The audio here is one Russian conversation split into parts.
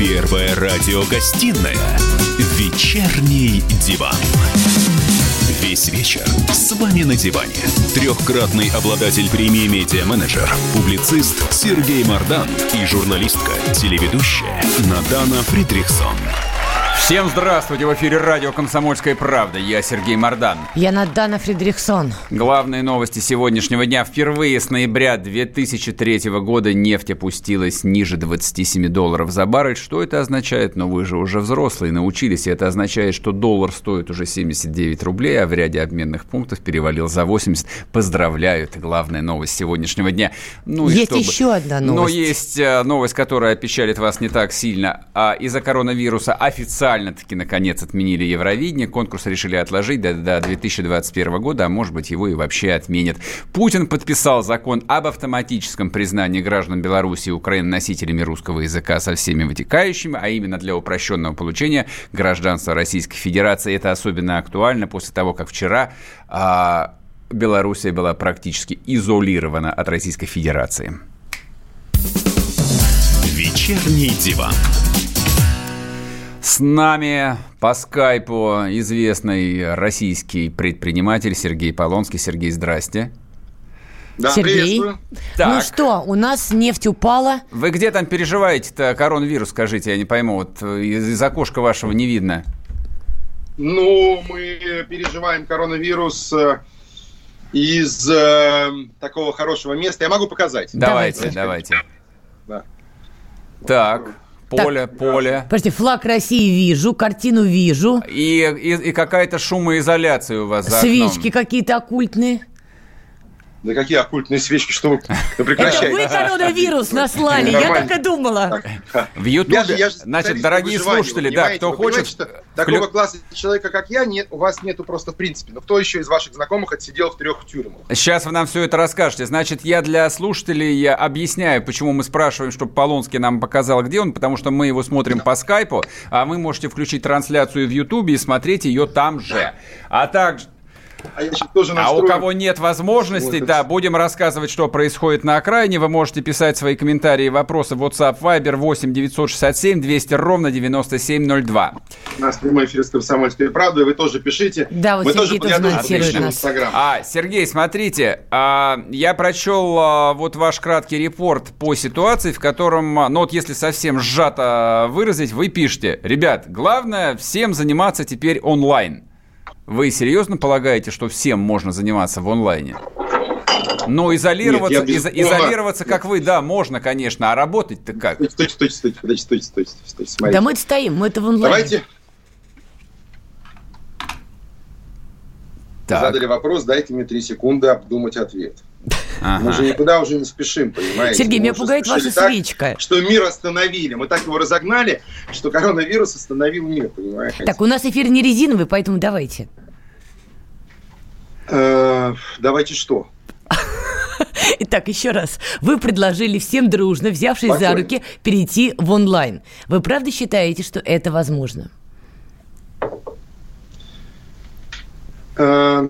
Первая радиогостинная «Вечерний диван». Весь вечер с вами на диване. Трехкратный обладатель премии «Медиа-менеджер», публицист Сергей Мардан и журналистка, телеведущая Надана Фридрихсон. Всем здравствуйте! В эфире радио «Комсомольская правда». Я Сергей Мордан. Я Надана Фридрихсон. Главные новости сегодняшнего дня. Впервые с ноября 2003 года нефть опустилась ниже 27 долларов за баррель. Что это означает? Но вы же уже взрослые, научились. И это означает, что доллар стоит уже 79 рублей, а в ряде обменных пунктов перевалил за 80. Поздравляю, это главная новость сегодняшнего дня. Ну, есть чтобы... еще одна новость. Но есть э, новость, которая опечалит вас не так сильно. А из-за коронавируса официально официально-таки, наконец, отменили Евровидение. Конкурс решили отложить до, до 2021 года, а может быть, его и вообще отменят. Путин подписал закон об автоматическом признании граждан Беларуси и Украины носителями русского языка со всеми вытекающими, а именно для упрощенного получения гражданства Российской Федерации. Это особенно актуально после того, как вчера а, Белоруссия была практически изолирована от Российской Федерации. Вечерний диван. С нами по скайпу известный российский предприниматель Сергей Полонский. Сергей, здрасте. Да, Сергей, так. ну что, у нас нефть упала. Вы где там переживаете-то коронавирус, скажите, я не пойму, вот из, из окошка вашего не видно. Ну, мы переживаем коронавирус э, из э, такого хорошего места. Я могу показать. Давайте, давайте. Да. Так. Поле, так, поле. Подожди, флаг России вижу, картину вижу. И, и, и какая-то шумоизоляция у вас за Свечки какие-то оккультные. Да какие оккультные свечки, что вы да прекращайте. Это вы коронавирус наслали, я так и думала. В Ютубе, значит, дорогие слушатели, да, кто хочет... Такого класса человека, как я, нет, у вас нету просто в принципе. Но кто еще из ваших знакомых отсидел в трех тюрьмах? Сейчас вы нам все это расскажете. Значит, я для слушателей я объясняю, почему мы спрашиваем, чтобы Полонский нам показал, где он, потому что мы его смотрим по скайпу, а вы можете включить трансляцию в Ютубе и смотреть ее там же. А также... А, я тоже а у кого нет возможности, вот да, будем рассказывать, что происходит на окраине. Вы можете писать свои комментарии и вопросы в WhatsApp Viber 8 967 200 ровно 9702. У нас прямой эфир с «Комсомольской правдой». Вы тоже пишите. Да, вот Мы Сергей тоже, тоже анонсирует нас. А, Сергей, смотрите, а, я прочел а, вот ваш краткий репорт по ситуации, в котором, а, ну вот если совсем сжато выразить, вы пишете, ребят, главное всем заниматься теперь онлайн. Вы серьезно полагаете, что всем можно заниматься в онлайне? Но изолироваться, Нет, из, изолироваться, как вы, да, можно, конечно, а работать-то как? Стойте, стойте, стойте, стойте, стойте, стойте, стойте, смотрите. Да мы стоим, мы это в онлайне. Давайте. Так. Задали вопрос, дайте мне три секунды обдумать ответ. Ага. Мы же никуда уже не спешим, понимаете? Сергей, Мы меня пугает ваша так, свечка. Что мир остановили. Мы так его разогнали, что коронавирус остановил мир, понимаете? Так, у нас эфир не резиновый, поэтому давайте. Э, давайте что? Итак, еще раз. Вы предложили всем дружно, взявшись Спокойно. за руки, перейти в онлайн. Вы правда считаете, что это возможно? Э,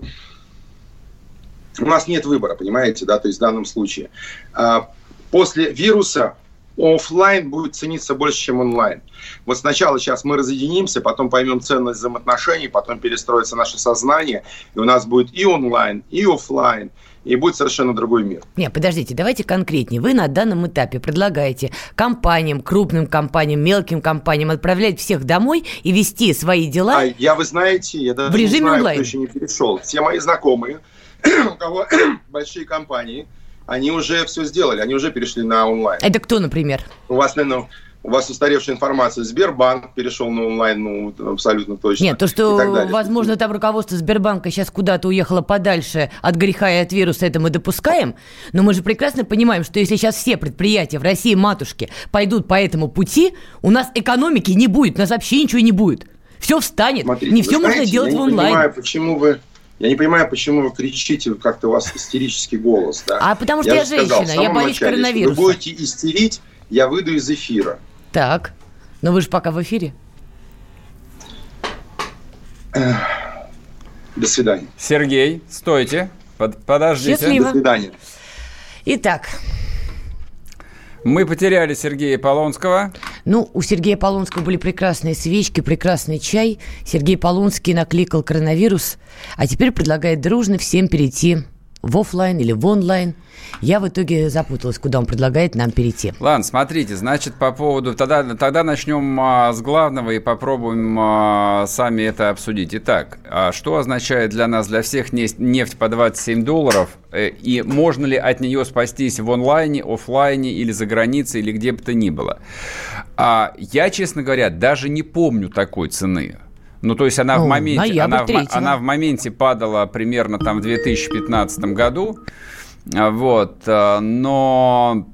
у нас нет выбора, понимаете, да, то есть в данном случае. А, после вируса офлайн будет цениться больше, чем онлайн. Вот сначала сейчас мы разъединимся, потом поймем ценность взаимоотношений, потом перестроится наше сознание, и у нас будет и онлайн, и офлайн, и будет совершенно другой мир. Не, подождите, давайте конкретнее. Вы на данном этапе предлагаете компаниям, крупным компаниям, мелким компаниям отправлять всех домой и вести свои дела. А я, вы знаете, я даже в режиме не знаю, онлайн. кто еще не перешел. Все мои знакомые, у кого большие компании, они уже все сделали, они уже перешли на онлайн. Это кто, например? У вас, наверное, у вас устаревшая информация. Сбербанк перешел на онлайн, ну, абсолютно точно. Нет, то, что, возможно, там руководство Сбербанка сейчас куда-то уехало подальше от греха и от вируса, это мы допускаем. Но мы же прекрасно понимаем, что если сейчас все предприятия в России, матушки, пойдут по этому пути, у нас экономики не будет, у нас вообще ничего не будет. Все встанет. Смотрите, не все знаете, можно делать в онлайн. Я не понимаю, почему вы я не понимаю, почему вы кричите, как-то у вас истерический голос. Да? А потому что я, я женщина, сказал, я боюсь начале, коронавируса. Если вы будете истерить, я выйду из эфира. Так, но вы же пока в эфире. До свидания. Сергей, стойте, под, подождите. Счастливо. До свидания. Итак, мы потеряли Сергея Полонского. Ну, у Сергея Полонского были прекрасные свечки, прекрасный чай. Сергей Полонский накликал коронавирус, а теперь предлагает дружно всем перейти в офлайн или в онлайн. Я в итоге запуталась, куда он предлагает нам перейти. Ладно, смотрите, значит, по поводу... Тогда, тогда начнем а, с главного и попробуем а, сами это обсудить. Итак, а что означает для нас, для всех нефть по 27 долларов? Э, и можно ли от нее спастись в онлайне, офлайне или за границей, или где бы то ни было? А, я, честно говоря, даже не помню такой цены. Ну, то есть она, ну, в, моменте, она, в, она в моменте падала примерно там в 2015 году. А, вот, а, но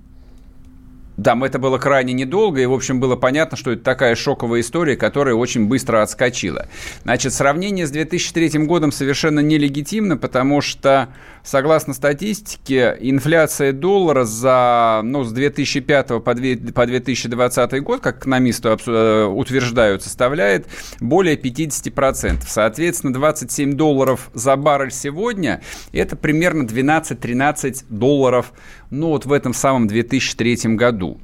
там это было крайне недолго, и, в общем, было понятно, что это такая шоковая история, которая очень быстро отскочила. Значит, сравнение с 2003 годом совершенно нелегитимно, потому что, согласно статистике, инфляция доллара за, ну, с 2005 по, 2, по 2020 год, как экономисты э, утверждают, составляет более 50%. Соответственно, 27 долларов за баррель сегодня – это примерно 12-13 долларов ну вот в этом самом 2003 году. 음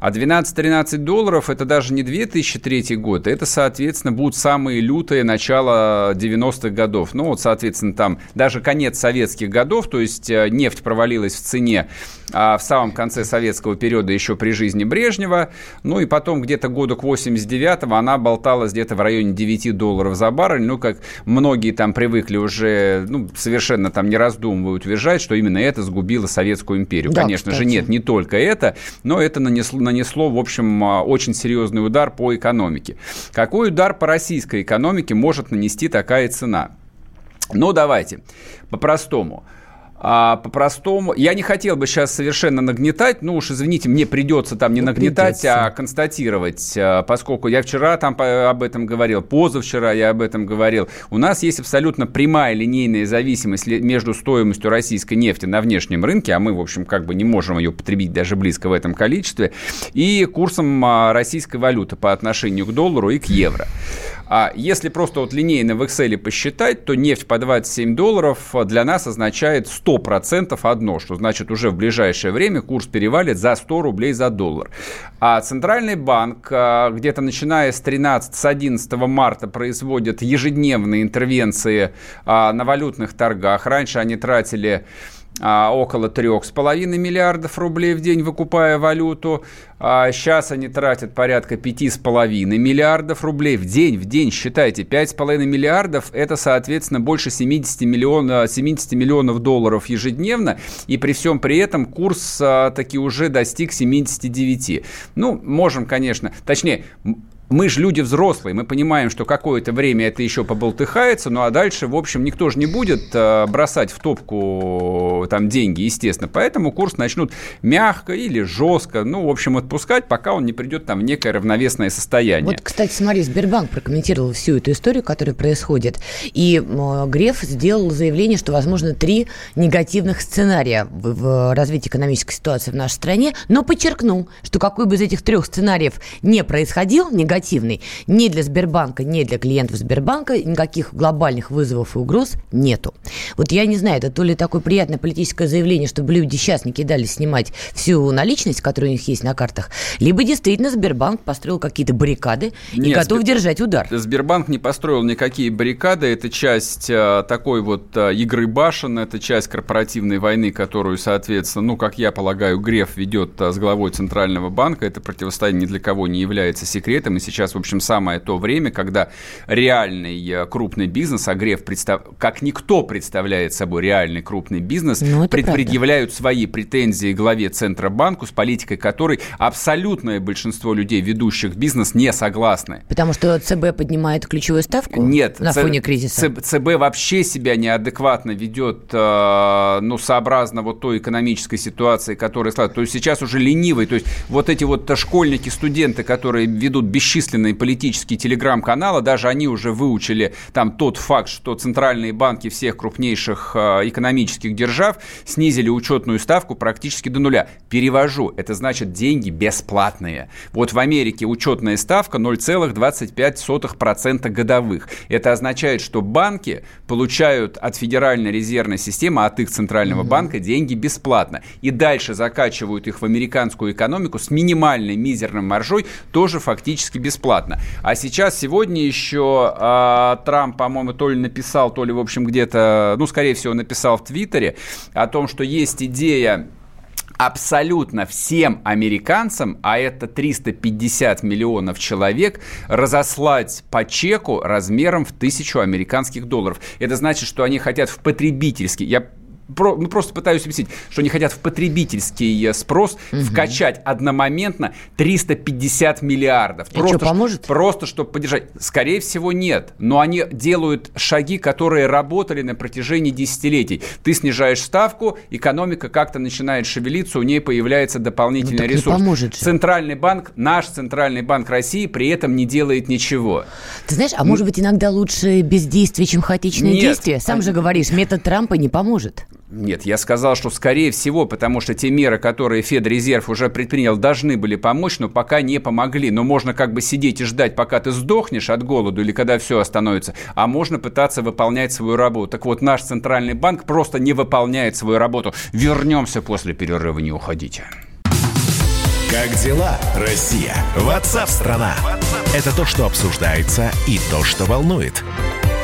А 12-13 долларов это даже не 2003 год, это, соответственно, будут самые лютые начала 90-х годов. Ну вот, соответственно, там даже конец советских годов, то есть э, нефть провалилась в цене а в самом конце советского периода еще при жизни Брежнева. Ну и потом где-то году к 89-му она болталась где-то в районе 9 долларов за баррель. Ну, как многие там привыкли уже, ну, совершенно там не раздумывая утверждать, что именно это сгубило Советскую империю. Да, Конечно кстати. же, нет, не только это, но это нанесло, нанесло, в общем, а, очень серьезный удар по экономике. Какой удар по российской экономике может нанести такая цена? Ну, давайте, по-простому – а, по-простому. Я не хотел бы сейчас совершенно нагнетать, ну уж извините, мне придется там не ну, нагнетать, придется. а констатировать, а, поскольку я вчера там об этом говорил, позавчера я об этом говорил. У нас есть абсолютно прямая линейная зависимость между стоимостью российской нефти на внешнем рынке, а мы, в общем, как бы не можем ее потребить даже близко в этом количестве, и курсом а, российской валюты по отношению к доллару и к евро. А если просто вот линейно в Excel посчитать, то нефть по 27 долларов для нас означает 100% одно, что значит уже в ближайшее время курс перевалит за 100 рублей за доллар. А Центральный банк а, где-то начиная с 13, с 11 марта производит ежедневные интервенции а, на валютных торгах. Раньше они тратили около 3,5 миллиардов рублей в день, выкупая валюту. А сейчас они тратят порядка 5,5 миллиардов рублей в день. В день, считайте, 5,5 миллиардов – это, соответственно, больше 70 миллионов, 70 миллионов долларов ежедневно. И при всем при этом курс а, таки уже достиг 79. Ну, можем, конечно, точнее, мы же люди взрослые, мы понимаем, что какое-то время это еще поболтыхается, ну а дальше, в общем, никто же не будет э, бросать в топку там деньги, естественно. Поэтому курс начнут мягко или жестко, ну, в общем, отпускать, пока он не придет там в некое равновесное состояние. Вот, кстати, смотри, Сбербанк прокомментировал всю эту историю, которая происходит. И Греф сделал заявление, что, возможно, три негативных сценария в развитии экономической ситуации в нашей стране, но подчеркнул, что какой бы из этих трех сценариев не происходил, негативный негативный. Ни для Сбербанка, ни для клиентов Сбербанка никаких глобальных вызовов и угроз нету. Вот я не знаю, это то ли такое приятное политическое заявление, чтобы люди сейчас не кидали снимать всю наличность, которая у них есть на картах, либо действительно Сбербанк построил какие-то баррикады и Нет, готов Сбер... держать удар. Сбербанк не построил никакие баррикады, это часть а, такой вот а, игры башен, это часть корпоративной войны, которую, соответственно, ну, как я полагаю, Греф ведет а, с главой Центрального банка, это противостояние ни для кого не является секретом, и сейчас, в общем, самое то время, когда реальный э, крупный бизнес, а Греф представ... как никто представляет собой реальный крупный бизнес, ну, пред... предъявляют свои претензии главе Центробанку, с политикой которой абсолютное большинство людей, ведущих бизнес, не согласны. Потому что ЦБ поднимает ключевую ставку Нет, на фоне кризиса? ЦБ вообще себя неадекватно ведет, э, ну, сообразно вот той экономической ситуации, которая... То есть сейчас уже ленивый, то есть вот эти вот школьники, студенты, которые ведут бесчисленные многочисленные политические телеграм-каналы, даже они уже выучили там тот факт, что центральные банки всех крупнейших э, экономических держав снизили учетную ставку практически до нуля. Перевожу, это значит деньги бесплатные. Вот в Америке учетная ставка 0,25% годовых. Это означает, что банки получают от Федеральной резервной системы, от их центрального угу. банка деньги бесплатно. И дальше закачивают их в американскую экономику с минимальной мизерной маржой, тоже фактически бесплатно. А сейчас, сегодня еще э, Трамп, по-моему, то ли написал, то ли, в общем, где-то, ну, скорее всего, написал в Твиттере о том, что есть идея абсолютно всем американцам, а это 350 миллионов человек, разослать по чеку размером в тысячу американских долларов. Это значит, что они хотят в потребительский, я про, ну, просто пытаюсь объяснить, что они хотят в потребительский э, спрос угу. вкачать одномоментно 350 миллиардов. И просто, что, поможет? Просто, чтобы поддержать. Скорее всего, нет. Но они делают шаги, которые работали на протяжении десятилетий. Ты снижаешь ставку, экономика как-то начинает шевелиться, у нее появляется дополнительный ну, ресурс. поможет же. Центральный банк, наш Центральный банк России при этом не делает ничего. Ты знаешь, а может быть иногда лучше бездействие, чем хаотичное нет. действие? Сам же говоришь, метод Трампа не поможет. Нет, я сказал, что скорее всего, потому что те меры, которые Федрезерв уже предпринял, должны были помочь, но пока не помогли. Но можно как бы сидеть и ждать, пока ты сдохнешь от голоду или когда все остановится, а можно пытаться выполнять свою работу. Так вот, наш Центральный банк просто не выполняет свою работу. Вернемся после перерыва, не уходите. Как дела, Россия? Ватсап-страна! Это то, что обсуждается и то, что волнует.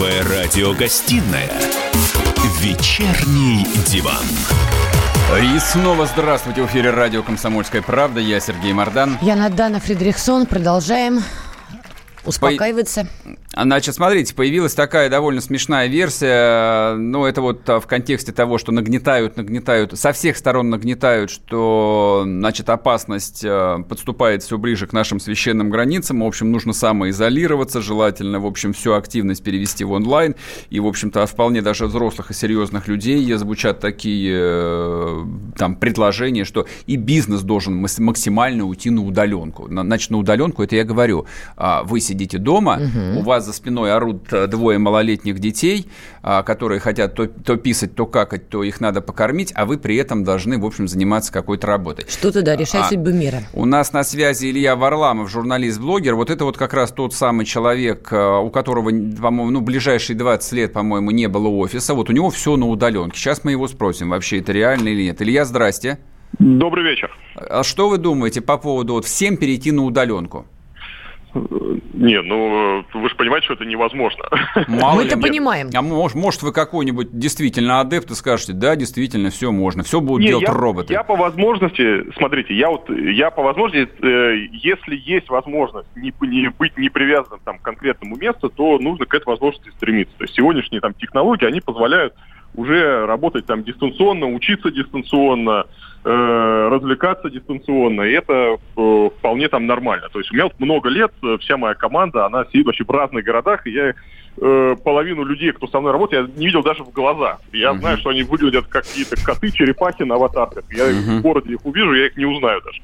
Первая радиогостинная «Вечерний диван». И снова здравствуйте в эфире радио «Комсомольская правда». Я Сергей Мордан. Я Надана Фридрихсон. Продолжаем успокаиваться. Значит, смотрите, появилась такая довольно смешная версия, ну, это вот а, в контексте того, что нагнетают, нагнетают, со всех сторон нагнетают, что, значит, опасность а, подступает все ближе к нашим священным границам, в общем, нужно самоизолироваться, желательно, в общем, всю активность перевести в онлайн, и, в общем-то, вполне даже взрослых и серьезных людей звучат такие э, там предложения, что и бизнес должен максимально уйти на удаленку. Значит, на удаленку, это я говорю, а, вы сидите дома, угу. у вас за спиной орут э, двое малолетних детей, а, которые хотят то, то писать, то какать, то их надо покормить, а вы при этом должны, в общем, заниматься какой-то работой. Что-то, да, решать а, судьбу мира. У нас на связи Илья Варламов, журналист-блогер. Вот это вот как раз тот самый человек, э, у которого, по-моему, ну, ближайшие 20 лет, по-моему, не было офиса. Вот у него все на удаленке. Сейчас мы его спросим, вообще это реально или нет. Илья, здрасте. Добрый вечер. А что вы думаете по поводу вот всем перейти на удаленку? Не, ну вы же понимаете, что это невозможно. Мало Мы это понимаем. А может, может вы какой-нибудь действительно адепт и скажете, да, действительно, все можно, все будут не, делать я, роботы. Я по возможности, смотрите, я вот я по возможности, э, если есть возможность не, не быть не привязанным там, к конкретному месту, то нужно к этой возможности стремиться. То есть сегодняшние там технологии, они позволяют уже работать там дистанционно, учиться дистанционно, э, развлекаться дистанционно, и это э, вполне там нормально. То есть у меня много лет, э, вся моя команда, она сидит вообще в разных городах, и я э, половину людей, кто со мной работает, я не видел даже в глаза. Я uh-huh. знаю, что они выглядят как какие-то коты, черепахи на аватарках. Я uh-huh. в городе их увижу, я их не узнаю даже.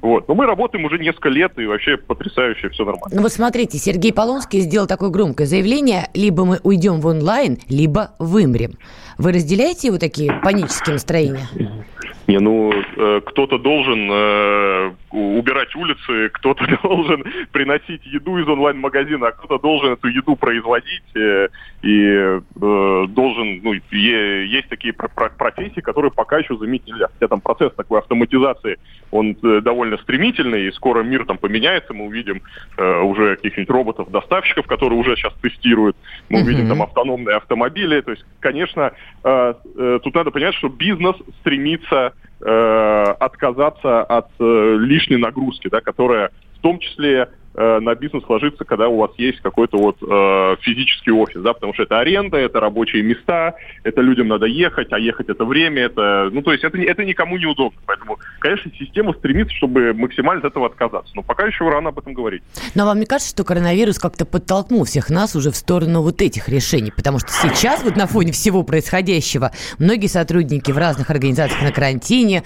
Вот. Но мы работаем уже несколько лет, и вообще потрясающе, все нормально. Ну вот смотрите, Сергей Полонский сделал такое громкое заявление, либо мы уйдем в онлайн, либо вымрем. Вы разделяете его такие панические настроения? Не, ну, э, кто-то должен э, убирать улицы, кто-то должен приносить еду из онлайн-магазина, а кто-то должен эту еду производить э, и э, должен, ну, есть такие профессии, которые пока еще заменить нельзя. Хотя там процесс такой автоматизации, он э, довольно стремительный, и скоро мир там поменяется, мы увидим э, уже каких-нибудь роботов-доставщиков, которые уже сейчас тестируют, мы увидим там автономные автомобили, то есть, конечно, тут надо понять, что бизнес стремится отказаться от лишней нагрузки, да, которая в том числе Э, на бизнес ложится, когда у вас есть какой-то вот э, физический офис, да, потому что это аренда, это рабочие места, это людям надо ехать, а ехать это время, это, ну, то есть это, это никому не удобно. Поэтому, конечно, система стремится, чтобы максимально от этого отказаться. Но пока еще рано об этом говорить. Но вам не кажется, что коронавирус как-то подтолкнул всех нас уже в сторону вот этих решений? Потому что сейчас вот на фоне всего происходящего многие сотрудники в разных организациях на карантине,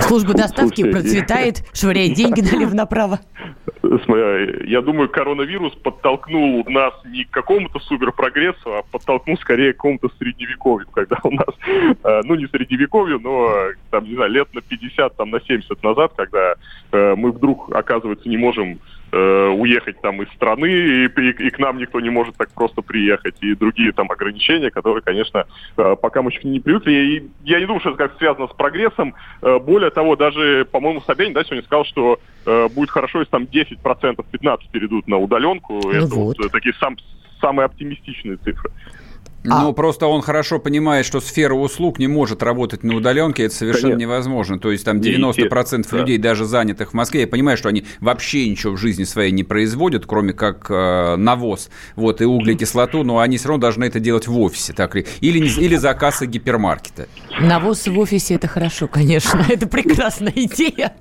служба доставки Слушайте, процветает, швыряет деньги налево-направо я думаю, коронавирус подтолкнул нас не к какому-то суперпрогрессу, а подтолкнул скорее к какому-то средневековью, когда у нас, э, ну не средневековью, но там, не знаю, лет на 50, там на 70 назад, когда э, мы вдруг, оказывается, не можем Э, уехать там из страны, и, и, и к нам никто не может так просто приехать, и другие там ограничения, которые, конечно, э, пока мы еще не привыкли. И я не думаю, что это как связано с прогрессом. Э, более того, даже, по-моему, Собянин да, сегодня сказал, что будет хорошо, если там 10%, 15% перейдут на удаленку. Ну это вот. вот такие сам, самые оптимистичные цифры. А. Ну, просто он хорошо понимает, что сфера услуг не может работать на удаленке, это совершенно Конечно. невозможно. То есть там 90% да. людей, даже занятых в Москве, я понимаю, что они вообще ничего в жизни своей не производят, кроме как э, навоз вот, и углекислоту, но они все равно должны это делать в офисе. Так, или, или за кассой гипермаркета. Навоз в офисе – это хорошо, конечно. Это прекрасная идея.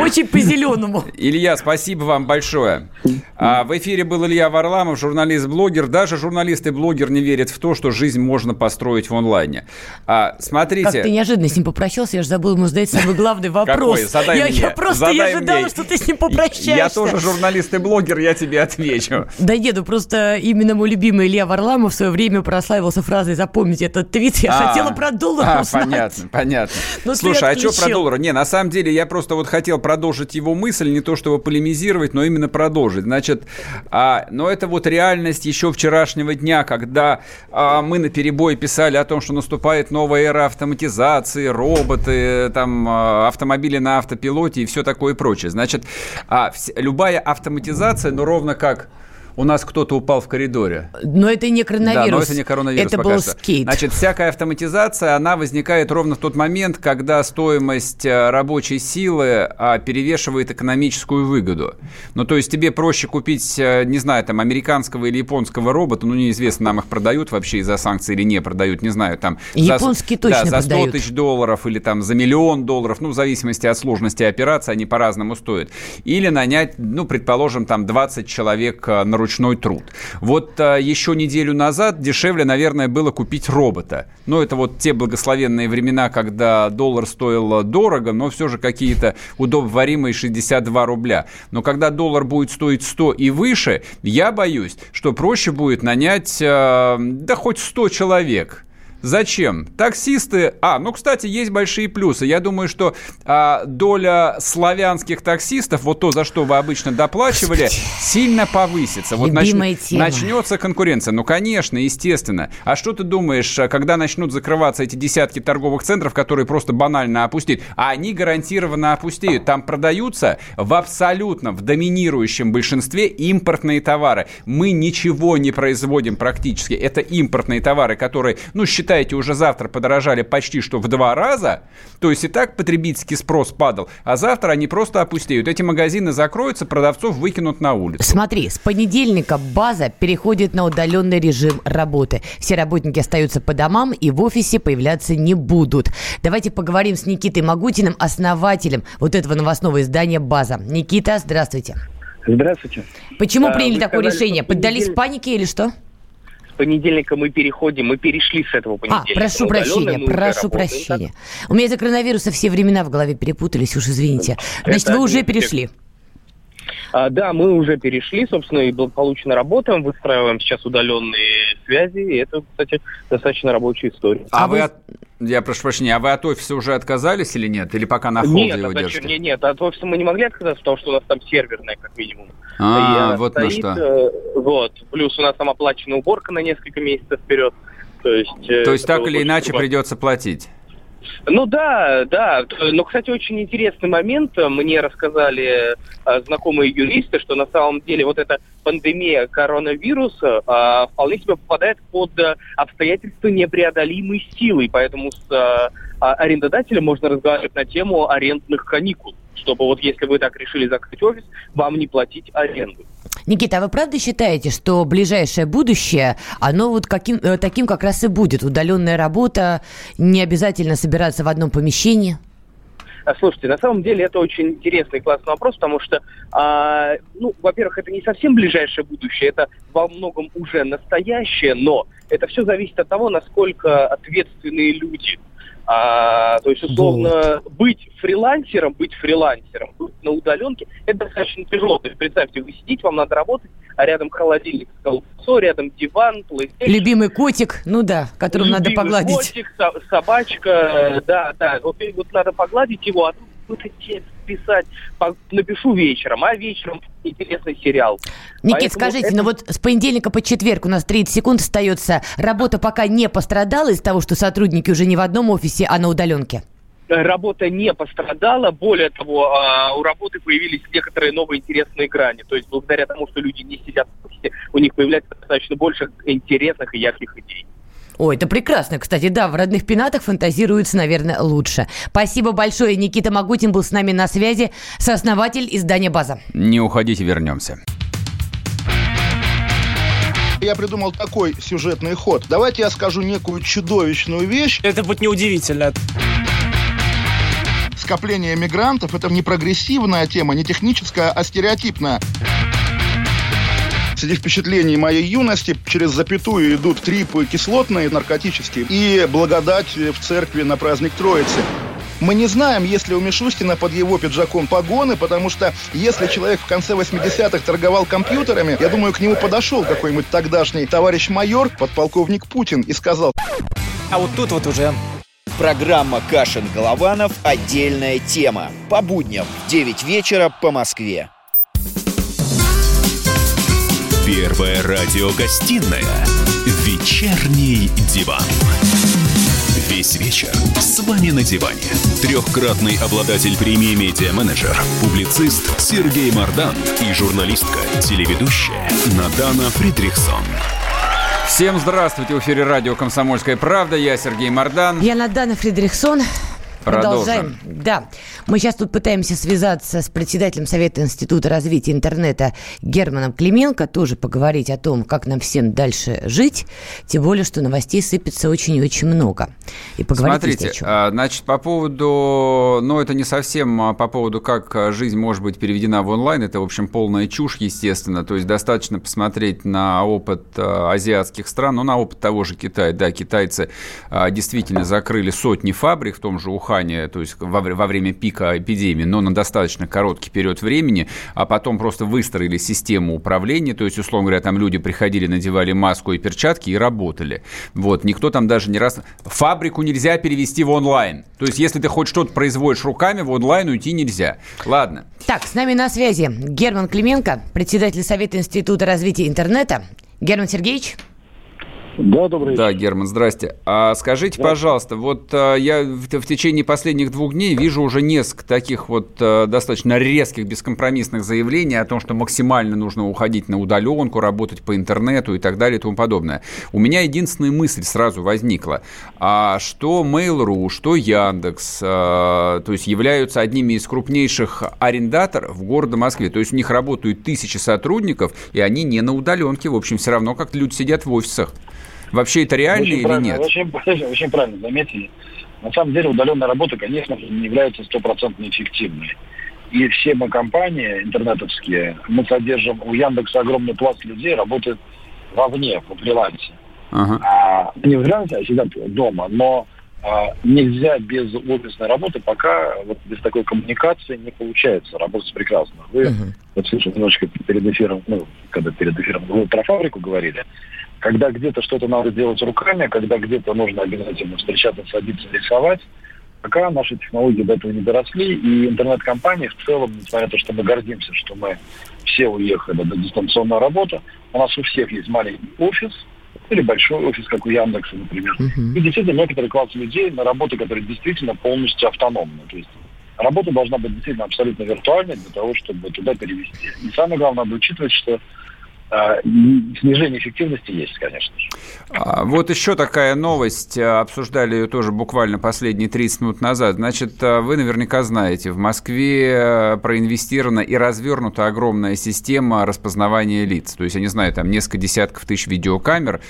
Очень по-зеленому. Илья, спасибо вам большое. А в эфире был Илья Варламов, журналист-блогер. Даже журналист и блогер не верят в то, что жизнь можно построить в онлайне. А, смотрите... Как ты неожиданно с ним попрощался, я же забыл ему задать самый главный вопрос. Какой? Задай я, мне. я просто Задай я ожидала, мне. что ты с ним попрощаешься. Я тоже журналист и блогер, я тебе отвечу. Да нет, ну просто именно мой любимый Илья Варламов в свое время прославился фразой «Запомните этот твит». Я а, хотела про доллар а, узнать. понятно, понятно. Но Слушай, а что про доллар? Не, на самом деле я просто вот хотел продолжить его мысль, не то чтобы полемизировать, но именно продолжить. Значит, а, но это вот реальность еще вчерашнего дня, когда мы на перебой писали о том, что наступает новая эра автоматизации, роботы, там, а, автомобили на автопилоте и все такое прочее. Значит, а, любая автоматизация, ну, ровно как у нас кто-то упал в коридоре. Но это не коронавирус. Да, но это не коронавирус Это был что. скейт. Значит, всякая автоматизация, она возникает ровно в тот момент, когда стоимость э, рабочей силы а, перевешивает экономическую выгоду. Ну, то есть тебе проще купить, э, не знаю, там, американского или японского робота, ну, неизвестно, нам их продают вообще из-за санкций или не продают, не знаю, там... Японские за, точно да, за 100 продают. тысяч долларов или там за миллион долларов, ну, в зависимости от сложности операции, они по-разному стоят. Или нанять, ну, предположим, там 20 человек э, на ручной труд. Вот а, еще неделю назад дешевле, наверное, было купить робота. Но это вот те благословенные времена, когда доллар стоил дорого, но все же какие-то удобоваримые 62 рубля. Но когда доллар будет стоить 100 и выше, я боюсь, что проще будет нанять, э, да хоть 100 человек Зачем? Таксисты... А, ну, кстати, есть большие плюсы. Я думаю, что а, доля славянских таксистов, вот то, за что вы обычно доплачивали, Господи. сильно повысится. Вот нач... начнется конкуренция. Ну, конечно, естественно. А что ты думаешь, а, когда начнут закрываться эти десятки торговых центров, которые просто банально опустеют? А они гарантированно опустеют. Там продаются в абсолютно, в доминирующем большинстве импортные товары. Мы ничего не производим практически. Это импортные товары, которые, ну, считаются считаете, уже завтра подорожали почти что в два раза, то есть и так потребительский спрос падал, а завтра они просто опустеют. Эти магазины закроются, продавцов выкинут на улицу. Смотри, с понедельника база переходит на удаленный режим работы. Все работники остаются по домам и в офисе появляться не будут. Давайте поговорим с Никитой Магутиным, основателем вот этого новостного издания «База». Никита, здравствуйте. Здравствуйте. Почему а, приняли такое сказали, решение? Поддались панике или что? Понедельника мы переходим, мы перешли с этого а, понедельника. А, прошу прощения, прошу прощения. У меня из-за коронавируса все времена в голове перепутались, уж извините. Значит, вы уже перешли. А, да, мы уже перешли, собственно, и благополучно работаем, выстраиваем сейчас удаленные связи, и это, кстати, достаточно рабочая история. А, а вы... От... Я прошу прощения, а вы от офиса уже отказались или нет? Или пока на холде нет, его держите? Нет, нет, от офиса мы не могли отказаться, потому что у нас там серверная, как минимум. А, вот стоит, на что. Э, вот, плюс у нас там оплачена уборка на несколько месяцев вперед. То есть, э, То есть так или иначе придется платить? Ну да, да. Но, кстати, очень интересный момент. Мне рассказали а, знакомые юристы, что на самом деле вот эта пандемия коронавируса а, вполне себе попадает под обстоятельства непреодолимой силы. Поэтому с а, арендодателем можно разговаривать на тему арендных каникул чтобы вот если вы так решили закрыть офис, вам не платить аренду. Никита, а вы правда считаете, что ближайшее будущее, оно вот каким, э, таким как раз и будет? Удаленная работа, не обязательно собираться в одном помещении? А, слушайте, на самом деле это очень интересный и классный вопрос, потому что, а, ну, во-первых, это не совсем ближайшее будущее, это во многом уже настоящее, но это все зависит от того, насколько ответственные люди а, то есть, условно, вот. быть фрилансером, быть фрилансером, быть на удаленке, это достаточно тяжело. То есть, представьте, вы сидите, вам надо работать, а рядом холодильник с колбасой, рядом диван, PlayStation. Любимый котик, ну да, которым надо погладить. котик, собачка, да, да. Вот, вот надо погладить его, а тут какой текст писать, напишу вечером, а вечером интересный сериал. Никит, Поэтому скажите, это... ну вот с понедельника по четверг у нас 30 секунд остается. Работа пока не пострадала из того, что сотрудники уже не в одном офисе, а на удаленке? Работа не пострадала. Более того, а, у работы появились некоторые новые интересные грани. То есть благодаря тому, что люди не сидят в офисе, у них появляется достаточно больше интересных и ярких идей. Ой, это прекрасно. Кстати, да, в родных пенатах фантазируется, наверное, лучше. Спасибо большое. Никита Магутин был с нами на связи, сооснователь издания «База». Не уходите, вернемся. Я придумал такой сюжетный ход. Давайте я скажу некую чудовищную вещь. Это будет неудивительно скопление мигрантов – это не прогрессивная тема, не техническая, а стереотипная. Среди впечатлений моей юности через запятую идут трипы кислотные, наркотические, и благодать в церкви на праздник Троицы. Мы не знаем, есть ли у Мишустина под его пиджаком погоны, потому что если человек в конце 80-х торговал компьютерами, я думаю, к нему подошел какой-нибудь тогдашний товарищ майор, подполковник Путин, и сказал... А вот тут вот уже Программа «Кашин-Голованов. Отдельная тема». По будням в 9 вечера по Москве. Первая радиогостинная «Вечерний диван». Весь вечер с вами на диване. Трехкратный обладатель премии «Медиа-менеджер», публицист Сергей Мардан и журналистка, телеведущая Надана Фридрихсон. Всем здравствуйте! В эфире радио «Комсомольская правда». Я Сергей Мардан. Я Надана Фридрихсон. Продолжаем. Да. Мы сейчас тут пытаемся связаться с председателем Совета Института развития интернета Германом Клименко, тоже поговорить о том, как нам всем дальше жить, тем более, что новостей сыпется очень и очень много. И поговорить Смотрите, о чем. А, значит, по поводу, ну, это не совсем а, по поводу, как жизнь может быть переведена в онлайн, это, в общем, полная чушь, естественно, то есть достаточно посмотреть на опыт а, азиатских стран, ну, на опыт того же Китая, да, китайцы действительно закрыли сотни фабрик в том же Ухане, Ухане, то есть во, во время пика эпидемии, но на достаточно короткий период времени, а потом просто выстроили систему управления, то есть, условно говоря, там люди приходили, надевали маску и перчатки и работали. Вот, никто там даже не раз... Фабрику нельзя перевести в онлайн. То есть, если ты хоть что-то производишь руками, в онлайн уйти нельзя. Ладно. Так, с нами на связи Герман Клименко, председатель Совета Института развития интернета. Герман Сергеевич. Да, добрый вечер. Да, Герман, здрасте. А скажите, да. пожалуйста, вот а, я в, в течение последних двух дней вижу уже несколько таких вот а, достаточно резких, бескомпромиссных заявлений о том, что максимально нужно уходить на удаленку, работать по интернету и так далее и тому подобное. У меня единственная мысль сразу возникла, а что Mail.ru, что Яндекс, а, то есть являются одними из крупнейших арендаторов в городе Москве, то есть у них работают тысячи сотрудников, и они не на удаленке, в общем, все равно как-то люди сидят в офисах. Вообще это реально очень или нет? Очень, очень правильно заметили. На самом деле удаленная работа, конечно не является стопроцентно эффективной. И все мы компании интернетовские, мы содержим, у Яндекса огромный пласт людей работает вовне, по фрилансе. Ага. А, не в фрилансе, а сидят дома. Но а, нельзя без офисной работы, пока вот без такой коммуникации не получается работать прекрасно. Вы, uh-huh. вот слушай, немножечко перед эфиром, ну, когда перед эфиром вы про фабрику говорили, когда где-то что-то надо делать руками, когда где-то нужно обязательно встречаться, садиться, рисовать, пока наши технологии до этого не доросли, и интернет-компании в целом, несмотря на то, что мы гордимся, что мы все уехали на дистанционную работу, у нас у всех есть маленький офис, или большой офис, как у Яндекса, например. Uh-huh. И действительно некоторый класс людей на работу, которая действительно полностью автономна. То есть работа должна быть действительно абсолютно виртуальной для того, чтобы туда перевести. И самое главное, надо учитывать, что снижение эффективности есть, конечно же. А, вот еще такая новость, а, обсуждали ее тоже буквально последние 30 минут назад. Значит, вы наверняка знаете, в Москве проинвестирована и развернута огромная система распознавания лиц. То есть, я не знаю, там несколько десятков тысяч видеокамер,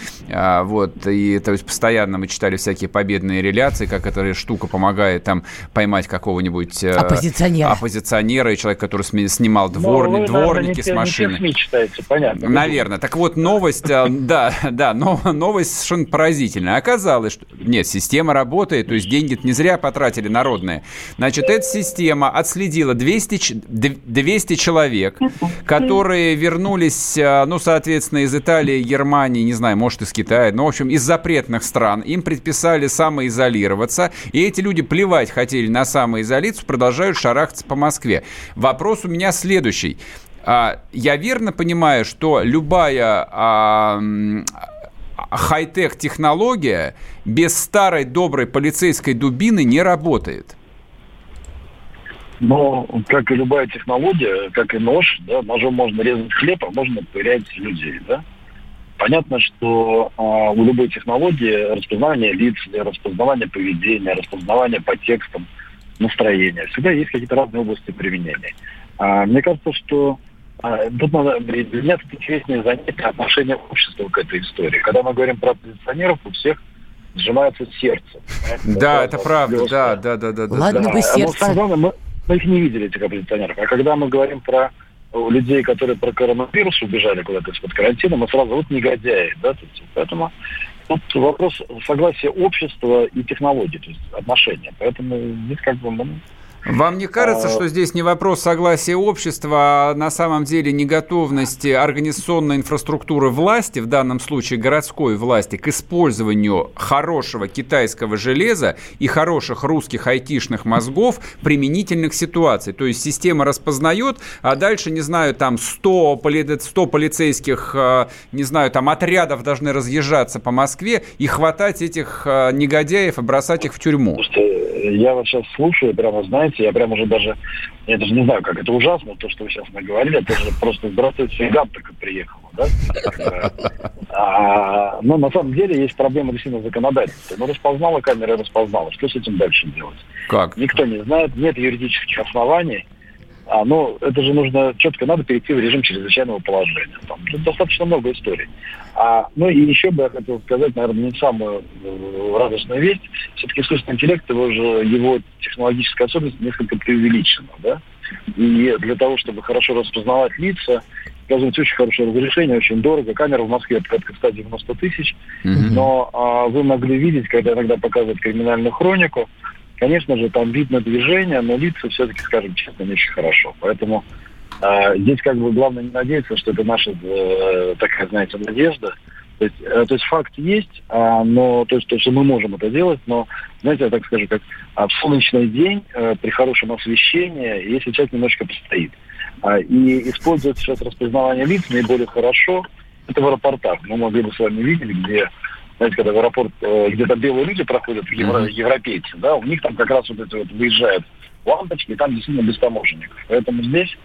вот, и то есть постоянно мы читали всякие победные реляции, как эта штука помогает там поймать какого-нибудь оппозиционера, оппозиционера и человека, который снимал двор... дворники с машины. Не читаете, понятно. Наверное. Так вот, новость, э, да, да, но новость совершенно поразительная. Оказалось, что нет, система работает, то есть деньги не зря потратили народные. Значит, эта система отследила 200, 200 человек, которые вернулись, э, ну, соответственно, из Италии, Германии, не знаю, может, из Китая, но, в общем, из запретных стран. Им предписали самоизолироваться, и эти люди плевать хотели на самоизоляцию, продолжают шарахаться по Москве. Вопрос у меня следующий. А, я верно понимаю, что любая а, хай-тек технология без старой доброй полицейской дубины не работает? Но, как и любая технология, как и нож, да, ножом можно резать хлеб, а можно пырять людей, да. Понятно, что э, у любой технологии распознавание лиц, распознавание поведения, распознавание по текстам, настроения, всегда есть какие-то разные области применения. А, мне кажется, что тут надо, для меня тут интереснее занятие отношения общества к этой истории. Когда мы говорим про оппозиционеров, у всех сжимается сердце. Да, это, правда, да, да, да, да. Ладно да. бы сердце. Но главное, мы, мы их не видели, этих оппозиционеров. А когда мы говорим про людей, которые про коронавирус убежали куда-то из-под карантина, мы сразу вот негодяи, да, поэтому тут вопрос согласия общества и технологий, то есть отношения. Поэтому здесь как бы мы вам не кажется, а, что здесь не вопрос согласия общества, а на самом деле не готовности организационной инфраструктуры власти, в данном случае городской власти, к использованию хорошего китайского железа и хороших русских айтишных мозгов применительных ситуаций? То есть система распознает, а дальше, не знаю, там 100, поли... 100 полицейских, а, не знаю, там отрядов должны разъезжаться по Москве и хватать этих а, негодяев и бросать их в тюрьму. Слушайте, я вот сейчас слушаю, прямо знаете, я прям уже даже, я даже не знаю, как это ужасно, то, что вы сейчас наговорили, это же просто здравствуйте, только приехала, да? А, но на самом деле есть проблема действительно законодательства. Ну, распознала камера, распознала. Что с этим дальше делать? Как? Никто не знает, нет юридических оснований. А, ну, это же нужно четко, надо перейти в режим чрезвычайного положения. Там достаточно много историй. А, ну и еще бы я хотел сказать, наверное, не самую э, радостную весть. Все-таки искусственный интеллект, его же, его технологическая особенность несколько преувеличена, да? И для того, чтобы хорошо распознавать лица, оказывается очень хорошее разрешение, очень дорого. Камера в Москве порядка 190 тысяч. Mm-hmm. Но а, вы могли видеть, когда иногда показывают криминальную хронику, Конечно же, там видно движение, но лица все-таки, скажем честно, не очень хорошо. Поэтому э, здесь как бы главное не надеяться, что это наша э, такая, знаете, надежда. То есть, э, то есть факт есть, э, но то есть, то, что мы можем это делать, но, знаете, я так скажу, как а, в солнечный день э, при хорошем освещении, если человек немножко постоит. Э, и использовать сейчас распознавание лиц наиболее хорошо, это в аэропортах. Мы могли бы с вами видеть, где знаете, когда в аэропорт э, где-то белые люди проходят, евро, mm-hmm. европейцы, да, у них там как раз вот эти вот выезжают лампочки, и там действительно без таможенников. Поэтому здесь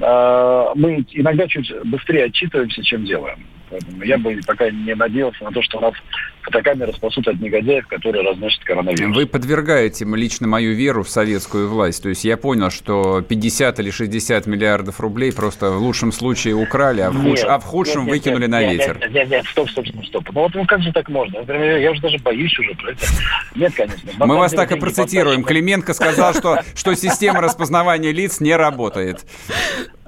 э, мы иногда чуть быстрее отчитываемся, чем делаем. Поэтому я бы пока не надеялся на то, что нас фотокамеры спасут от негодяев, которые разносят коронавирус. Вы подвергаете лично мою веру в советскую власть. То есть я понял, что 50 или 60 миллиардов рублей просто в лучшем случае украли, а в, нет, а в худшем нет, выкинули нет, на нет, ветер. Нет, нет, нет, стоп, стоп, стоп, стоп. Ну вот ну, как же так можно? Например, я уже даже боюсь уже про это. Нет, конечно. Мы вас так и процитируем. Клименко сказал, что, что система распознавания лиц не работает.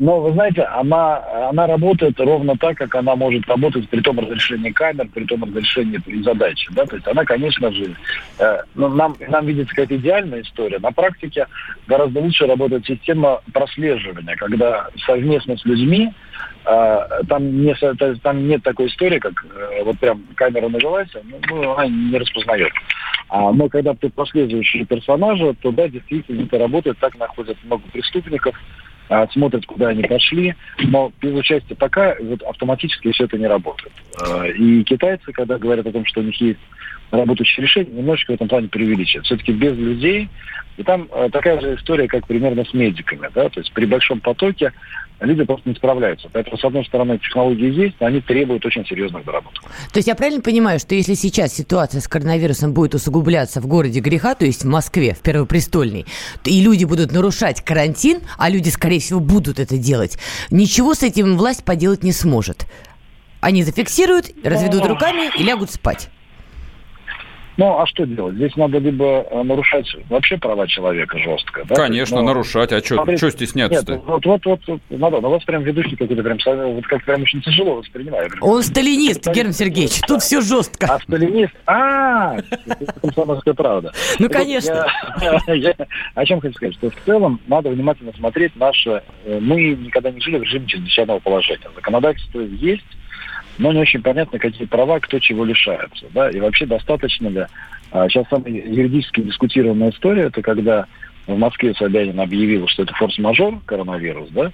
Но, вы знаете, она, она работает ровно так, как она может работать при том разрешении камер, при том разрешении задачи. Да? То есть она, конечно же, э, ну, нам, нам видится какая-то идеальная история. На практике гораздо лучше работает система прослеживания, когда совместно с людьми э, там, не, там нет такой истории, как э, вот прям камера навелась, ну, ну, она не распознает. А, но когда ты прослеживаешь персонажа, то да, действительно это работает, так находят много преступников, а, смотрят, куда они пошли, но без участия пока вот, автоматически все это не работает. А, и китайцы, когда говорят о том, что у них есть работающие решения, немножечко в этом плане преувеличивают. Все-таки без людей, и там а, такая же история, как примерно с медиками, да, то есть при большом потоке люди просто не справляются. Поэтому, с одной стороны, технологии есть, но они требуют очень серьезных доработок. То есть я правильно понимаю, что если сейчас ситуация с коронавирусом будет усугубляться в городе греха, то есть в Москве, в Первопрестольной, и люди будут нарушать карантин, а люди, скорее всего, будут это делать, ничего с этим власть поделать не сможет. Они зафиксируют, разведут руками и лягут спать. Ну, а что делать? Здесь надо либо э, нарушать вообще права человека жестко. Да? Конечно, Но, нарушать. А что смотрите, стесняться-то? Нет, вот, вот, вот, вот, надо, на вас прям ведущий какой-то прям, вот как прям очень тяжело воспринимаю. Он сталинист, Герман Сергеевич, тут все жестко. А сталинист? А, это правда. Ну, конечно. О чем хочу сказать? Что в целом надо внимательно смотреть наше... э, Мы никогда не жили в режиме чрезвычайного положения. Законодательство есть, но не очень понятно, какие права, кто чего лишается. Да? И вообще достаточно ли... А, сейчас самая юридически дискутированная история, это когда в Москве Собянин объявил, что это форс-мажор, коронавирус, да,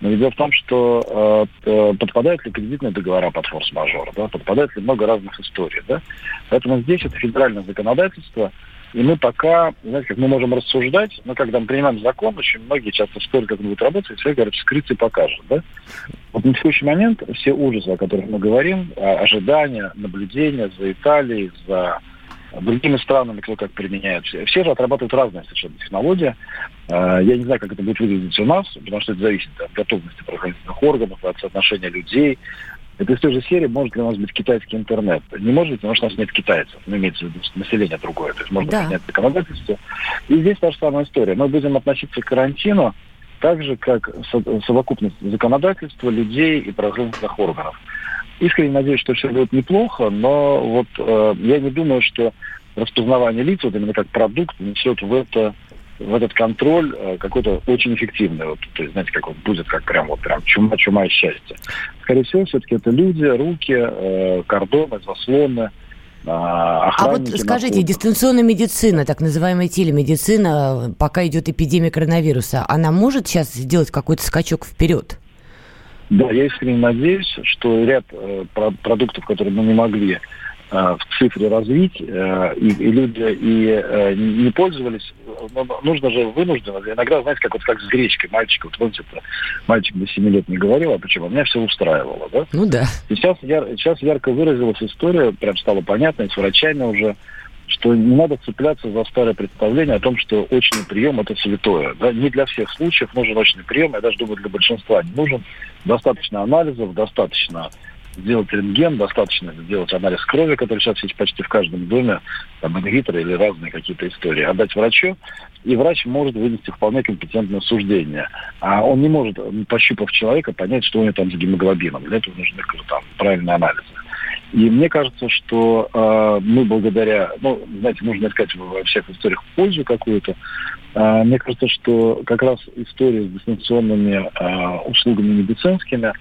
но дело в том, что э, подпадают ли кредитные договора под форс-мажор, да, подпадает ли много разных историй, да. Поэтому здесь это федеральное законодательство, и мы пока, знаете, как мы можем рассуждать, но когда мы принимаем закон, очень многие часто спорят, как он будет работать, все говорят, скрытый покажет, да. Вот на текущий момент все ужасы, о которых мы говорим, ожидания, наблюдения за Италией, за другими странами, кто как применяет. Все же отрабатывают разные совершенно технологии. А, я не знаю, как это будет выглядеть у нас, потому что это зависит от готовности правоохранительных органов, от соотношения людей. Это из той же серии, может ли у нас быть китайский интернет. Не может быть, потому что у нас нет китайцев. Ну, имеется в виду население другое. То есть можно да. принять законодательство. И здесь та же самая история. Мы будем относиться к карантину так же, как совокупность законодательства, людей и правоохранительных органов искренне надеюсь, что все будет неплохо, но вот э, я не думаю, что распознавание лиц, вот именно как продукт, несет в это в этот контроль э, какой-то очень эффективный. Вот, то есть, знаете, как он будет, как прям вот прям чума, чума и счастье. Скорее всего, все-таки это люди, руки, э, кордоны, заслоны, а, а вот скажите, дистанционная медицина, так называемая телемедицина, пока идет эпидемия коронавируса, она может сейчас сделать какой-то скачок вперед? Да, я искренне надеюсь, что ряд э, продуктов, которые мы не могли э, в цифре развить, э, и, и люди и э, не пользовались, но нужно же вынужденно. Иногда, знаете, как вот как с гречкой мальчика, вот помните, мальчик до 7 лет не говорил, а почему? Меня все устраивало, да? Ну да. Сейчас, яр, сейчас ярко выразилась история, прям стало понятно, и с врачами уже, что не надо цепляться за старое представление о том, что очный прием – это святое. Да? Не для всех случаев нужен очный прием, я даже думаю, для большинства не нужен. Достаточно анализов, достаточно сделать рентген, достаточно сделать анализ крови, который сейчас есть почти в каждом доме, там, ингвиторы или разные какие-то истории, отдать врачу, и врач может вынести вполне компетентное суждение. А он не может, пощупав человека, понять, что у него там с гемоглобином. Для этого нужны там, правильные анализы. И мне кажется, что э, мы благодаря, ну, знаете, нужно искать во всех историях пользу какую-то. Э, мне кажется, что как раз история с дистанционными э, услугами медицинскими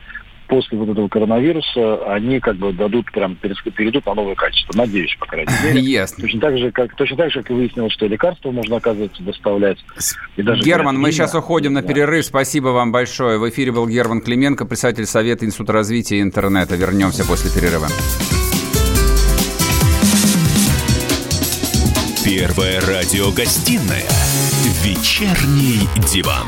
после вот этого коронавируса они как бы дадут прям перейдут на новое качество. Надеюсь, по крайней мере. Ясно. Точно так же, как точно так же, как и выяснилось, что лекарства можно, оказывается, доставлять. И даже Герман, мы сейчас уходим на перерыв. Спасибо вам большое. В эфире был Герман Клименко, председатель Совета Института развития интернета. Вернемся после перерыва. Первая радиогостинная «Вечерний диван».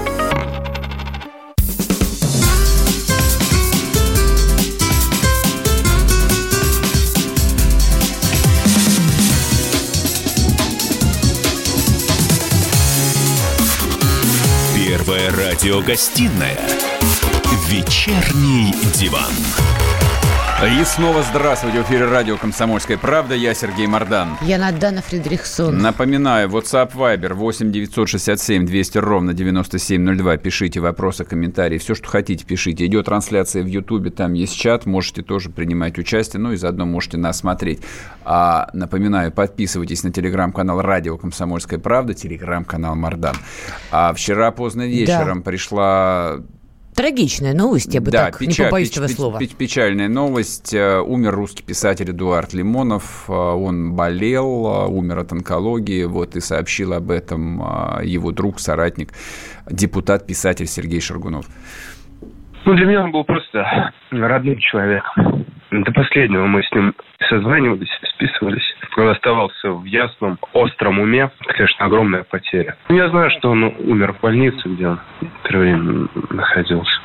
Радиогостинная «Вечерний диван». И снова здравствуйте. В эфире радио «Комсомольская правда». Я Сергей Мордан. Я Надана Фридрихсон. Напоминаю, WhatsApp Viber 8 967 200 ровно 9702. Пишите вопросы, комментарии. Все, что хотите, пишите. Идет трансляция в Ютубе, там есть чат. Можете тоже принимать участие. Ну и заодно можете нас смотреть. А напоминаю, подписывайтесь на телеграм-канал радио «Комсомольская правда», телеграм-канал Мордан. А вчера поздно вечером да. пришла Трагичная новость, я бы да, так печаль, не побоюсь печ, этого печ, слова. Печ, печальная новость. Э, умер русский писатель Эдуард Лимонов. Э, он болел, э, умер от онкологии. Вот и сообщил об этом его друг, соратник, депутат, писатель Сергей Шаргунов. Ну, для меня он был просто родным человеком. До последнего мы с ним созванивались, списывались. Он оставался в ясном, остром уме. Конечно, огромная потеря. Я знаю, что он умер в больнице, где он первое время находился.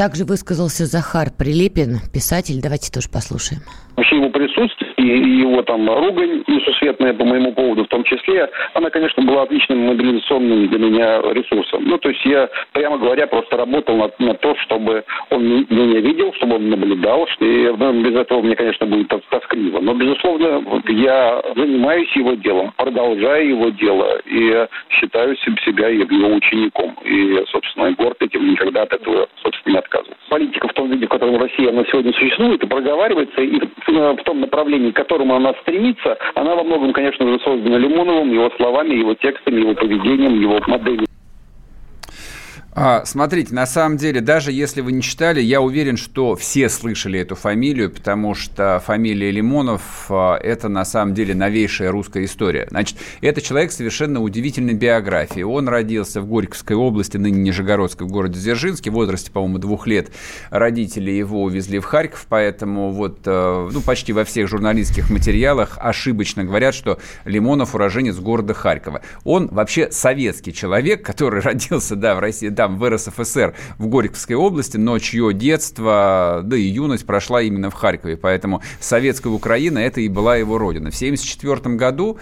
Также высказался Захар Прилепин, писатель. Давайте тоже послушаем. Вообще его присутствие и его там ругань несусветная по моему поводу в том числе, она, конечно, была отличным мобилизационным для меня ресурсом. Ну, то есть я, прямо говоря, просто работал на, на то, чтобы он меня видел, чтобы он наблюдал. И ну, без этого мне, конечно, будет тоскливо. Но, безусловно, я занимаюсь его делом, продолжаю его дело и считаю себя его учеником. И, собственно, горд этим никогда от этого, собственно, не отказывался. Политика в том виде, в котором Россия на сегодня существует и проговаривается, и в том направлении, к которому она стремится, она во многом, конечно же, создана Лимоновым, его словами, его текстами, его поведением, его моделью. А, смотрите, на самом деле, даже если вы не читали, я уверен, что все слышали эту фамилию, потому что фамилия Лимонов а, – это на самом деле новейшая русская история. Значит, это человек совершенно удивительной биографии. Он родился в Горьковской области, ныне Нижегородской, в городе Дзержинске, в возрасте, по-моему, двух лет. Родители его увезли в Харьков, поэтому вот, а, ну, почти во всех журналистских материалах ошибочно говорят, что Лимонов уроженец города Харькова. Он вообще советский человек, который родился, да, в России, там в РСФСР в Горьковской области, но чье детство, да и юность прошла именно в Харькове. Поэтому советская Украина – это и была его родина. В 1974 году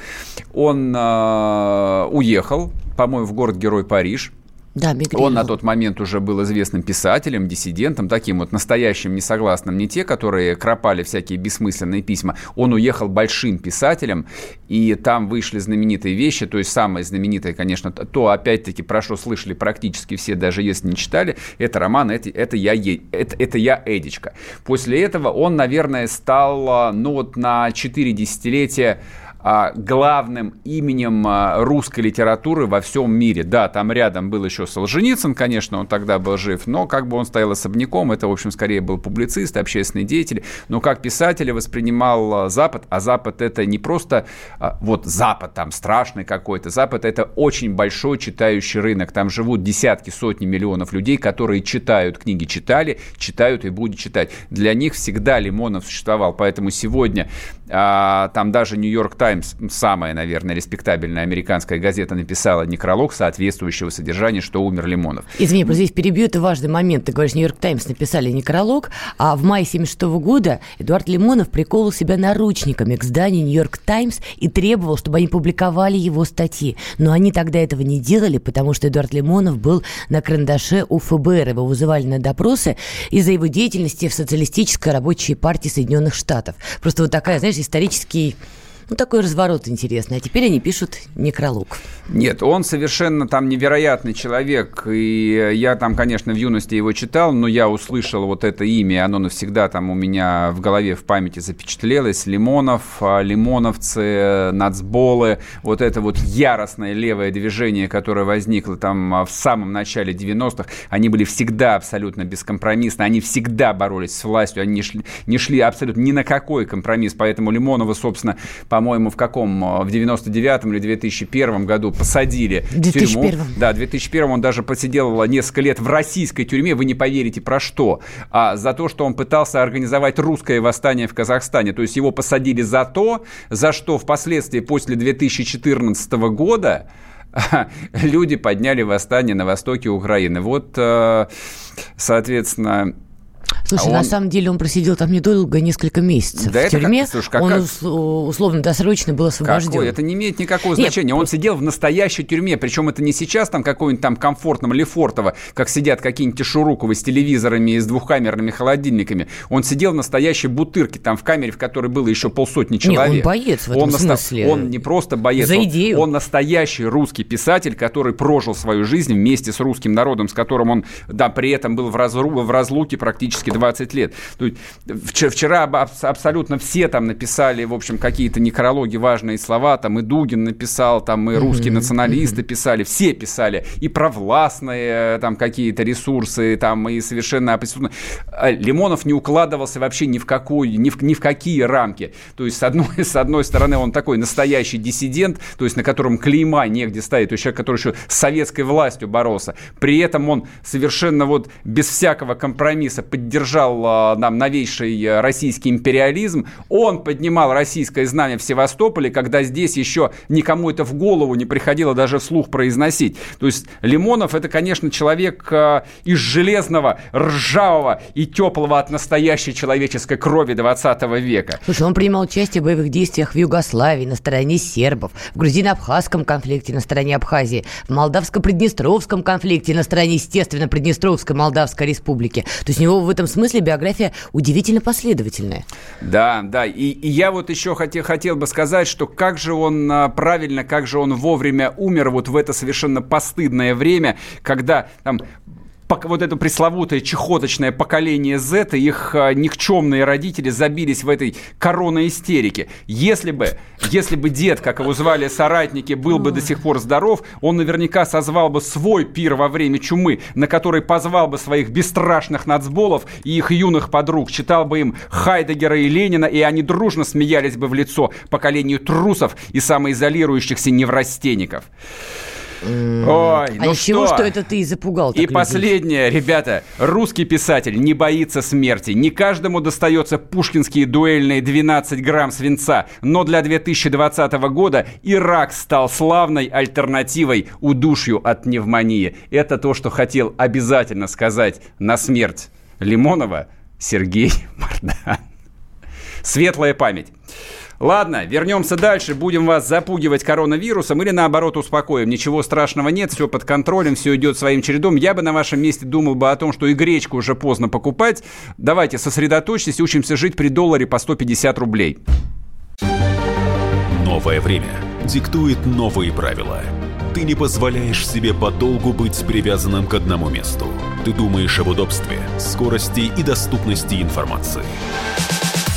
он э, уехал, по-моему, в город-герой Париж – да, мигрировал. Он на тот момент уже был известным писателем, диссидентом, таким вот настоящим несогласным, не те, которые кропали всякие бессмысленные письма. Он уехал большим писателем, и там вышли знаменитые вещи, то есть самое знаменитое, конечно, то, опять-таки, про что слышали практически все, даже если не читали, это роман «Это, это, я, это, это я Эдичка». После этого он, наверное, стал, ну вот на 4 десятилетия а, главным именем а, русской литературы во всем мире. Да, там рядом был еще Солженицын, конечно, он тогда был жив, но как бы он стоял особняком, это, в общем, скорее был публицист, общественный деятель, но как писателя воспринимал а, Запад, а Запад это не просто вот Запад там страшный какой-то, Запад это очень большой читающий рынок, там живут десятки, сотни миллионов людей, которые читают книги, читали, читают и будут читать. Для них всегда Лимонов существовал, поэтому сегодня а, там даже Нью-Йорк Таймс, самая, наверное, респектабельная американская газета, написала некролог соответствующего содержания, что умер Лимонов. Извини, просто здесь перебью, это важный момент. Ты говоришь, Нью-Йорк Таймс написали некролог, а в мае 76 года Эдуард Лимонов приколол себя наручниками к зданию Нью-Йорк Таймс и требовал, чтобы они публиковали его статьи. Но они тогда этого не делали, потому что Эдуард Лимонов был на карандаше у ФБР. Его вызывали на допросы из-за его деятельности в социалистической рабочей партии Соединенных Штатов. Просто вот такая, знаешь, исторический ну, такой разворот интересный. А теперь они пишут некролог. Нет, он совершенно там невероятный человек. И я там, конечно, в юности его читал, но я услышал вот это имя, оно навсегда там у меня в голове, в памяти запечатлелось. Лимонов, а, лимоновцы, нацболы, вот это вот яростное левое движение, которое возникло там а, в самом начале 90-х, они были всегда абсолютно бескомпромиссны, они всегда боролись с властью, они не шли, не шли абсолютно ни на какой компромисс, поэтому Лимонова, собственно, по по-моему, в каком, э, в 99-м или 2001 году посадили в 2001. тюрьму. Да, в 2001 он даже посидел несколько лет в российской тюрьме, вы не поверите, про что? А за то, что он пытался организовать русское восстание в Казахстане. То есть его посадили за то, за что впоследствии после 2014 года люди подняли восстание на востоке Украины. Вот, э, соответственно, Слушай, а на самом деле он просидел там недолго, несколько месяцев да в тюрьме. Как, слушай, как, он как... условно досрочно был освобожден. Какой? Это не имеет никакого Нет, значения. Он сидел в настоящей тюрьме, причем это не сейчас там какой-нибудь там комфортном Лефортово, как сидят какие-нибудь Шуруковы с телевизорами и с двухкамерными холодильниками. Он сидел в настоящей бутырке, там в камере, в которой было еще полсотни человек. Нет, он боец в этом он смысле. Он не просто боец. За идею. Он, он настоящий русский писатель, который прожил свою жизнь вместе с русским народом, с которым он, да, при этом был в, разру, в разлуке практически 20 лет. Вчера абсолютно все там написали, в общем, какие-то некрологи, важные слова, там и Дугин написал, там и русские националисты писали, все писали, и провластные там какие-то ресурсы, там и совершенно оппозиционные. А Лимонов не укладывался вообще ни в какую, ни в, ни в какие рамки. То есть, с одной, с одной стороны, он такой настоящий диссидент, то есть, на котором клейма негде ставить, то есть, человек, который еще с советской властью боролся. При этом он совершенно вот без всякого компромисса поддержал а, нам новейший э, российский империализм. Он поднимал российское знание в Севастополе, когда здесь еще никому это в голову не приходило даже вслух произносить. То есть Лимонов это, конечно, человек э, из железного, ржавого и теплого от настоящей человеческой крови 20 века. Слушай, он принимал участие в боевых действиях в Югославии на стороне сербов, в грузино-абхазском конфликте на стороне Абхазии, в молдавско-приднестровском конфликте на стороне, естественно, Приднестровской Молдавской республики. То есть у него в этом смысле биография удивительно последовательная. Да, да. И, и я вот еще хотел, хотел бы сказать, что как же он а, правильно, как же он вовремя умер вот в это совершенно постыдное время, когда там вот это пресловутое чехоточное поколение Z, их а, никчемные родители забились в этой корона-истерике. Если бы, если бы дед, как его звали соратники, был бы до сих пор здоров, он наверняка созвал бы свой пир во время чумы, на который позвал бы своих бесстрашных нацболов и их юных подруг, читал бы им Хайдегера и Ленина, и они дружно смеялись бы в лицо поколению трусов и самоизолирующихся неврастенников. Ой, а ну чего, что? что это ты запугал? И последнее, ребята. Русский писатель не боится смерти. Не каждому достается пушкинские дуэльные 12 грамм свинца. Но для 2020 года Ирак стал славной альтернативой удушью от пневмонии. Это то, что хотел обязательно сказать на смерть Лимонова Сергей Мардан. Светлая память. Ладно, вернемся дальше. Будем вас запугивать коронавирусом или наоборот успокоим. Ничего страшного нет, все под контролем, все идет своим чередом. Я бы на вашем месте думал бы о том, что и гречку уже поздно покупать. Давайте сосредоточьтесь, учимся жить при долларе по 150 рублей. Новое время диктует новые правила. Ты не позволяешь себе подолгу быть привязанным к одному месту. Ты думаешь об удобстве, скорости и доступности информации.